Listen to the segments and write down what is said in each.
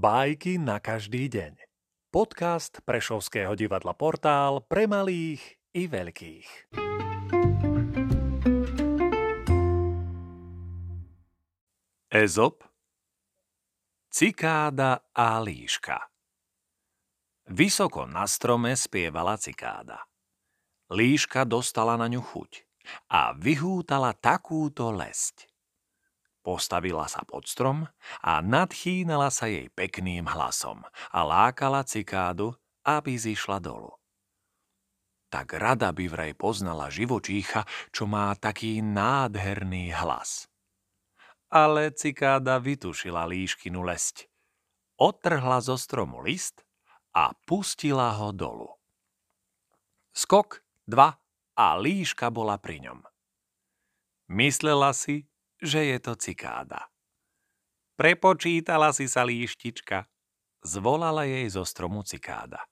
Bajky na každý deň. Podcast Prešovského divadla Portál pre malých i veľkých. Ezop Cikáda a líška Vysoko na strome spievala cikáda. Líška dostala na ňu chuť a vyhútala takúto lesť. Postavila sa pod strom a nadchýnala sa jej pekným hlasom a lákala cikádu, aby zišla dolu. Tak rada by vraj poznala živočícha, čo má taký nádherný hlas. Ale cikáda vytušila líškinu lesť. Otrhla zo stromu list a pustila ho dolu. Skok, dva a líška bola pri ňom. Myslela si, že je to cikáda. Prepočítala si sa líštička, zvolala jej zo stromu cikáda.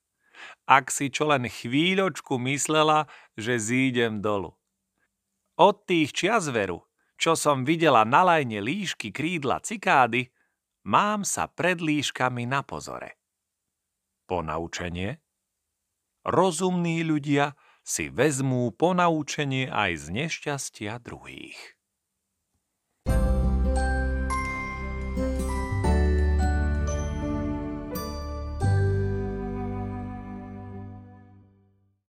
Ak si čo len chvíľočku myslela, že zídem dolu. Od tých čias veru, čo som videla na lajne líšky krídla cikády, mám sa pred líškami na pozore. Ponaučenie? Rozumní ľudia si vezmú ponaučenie aj z nešťastia druhých.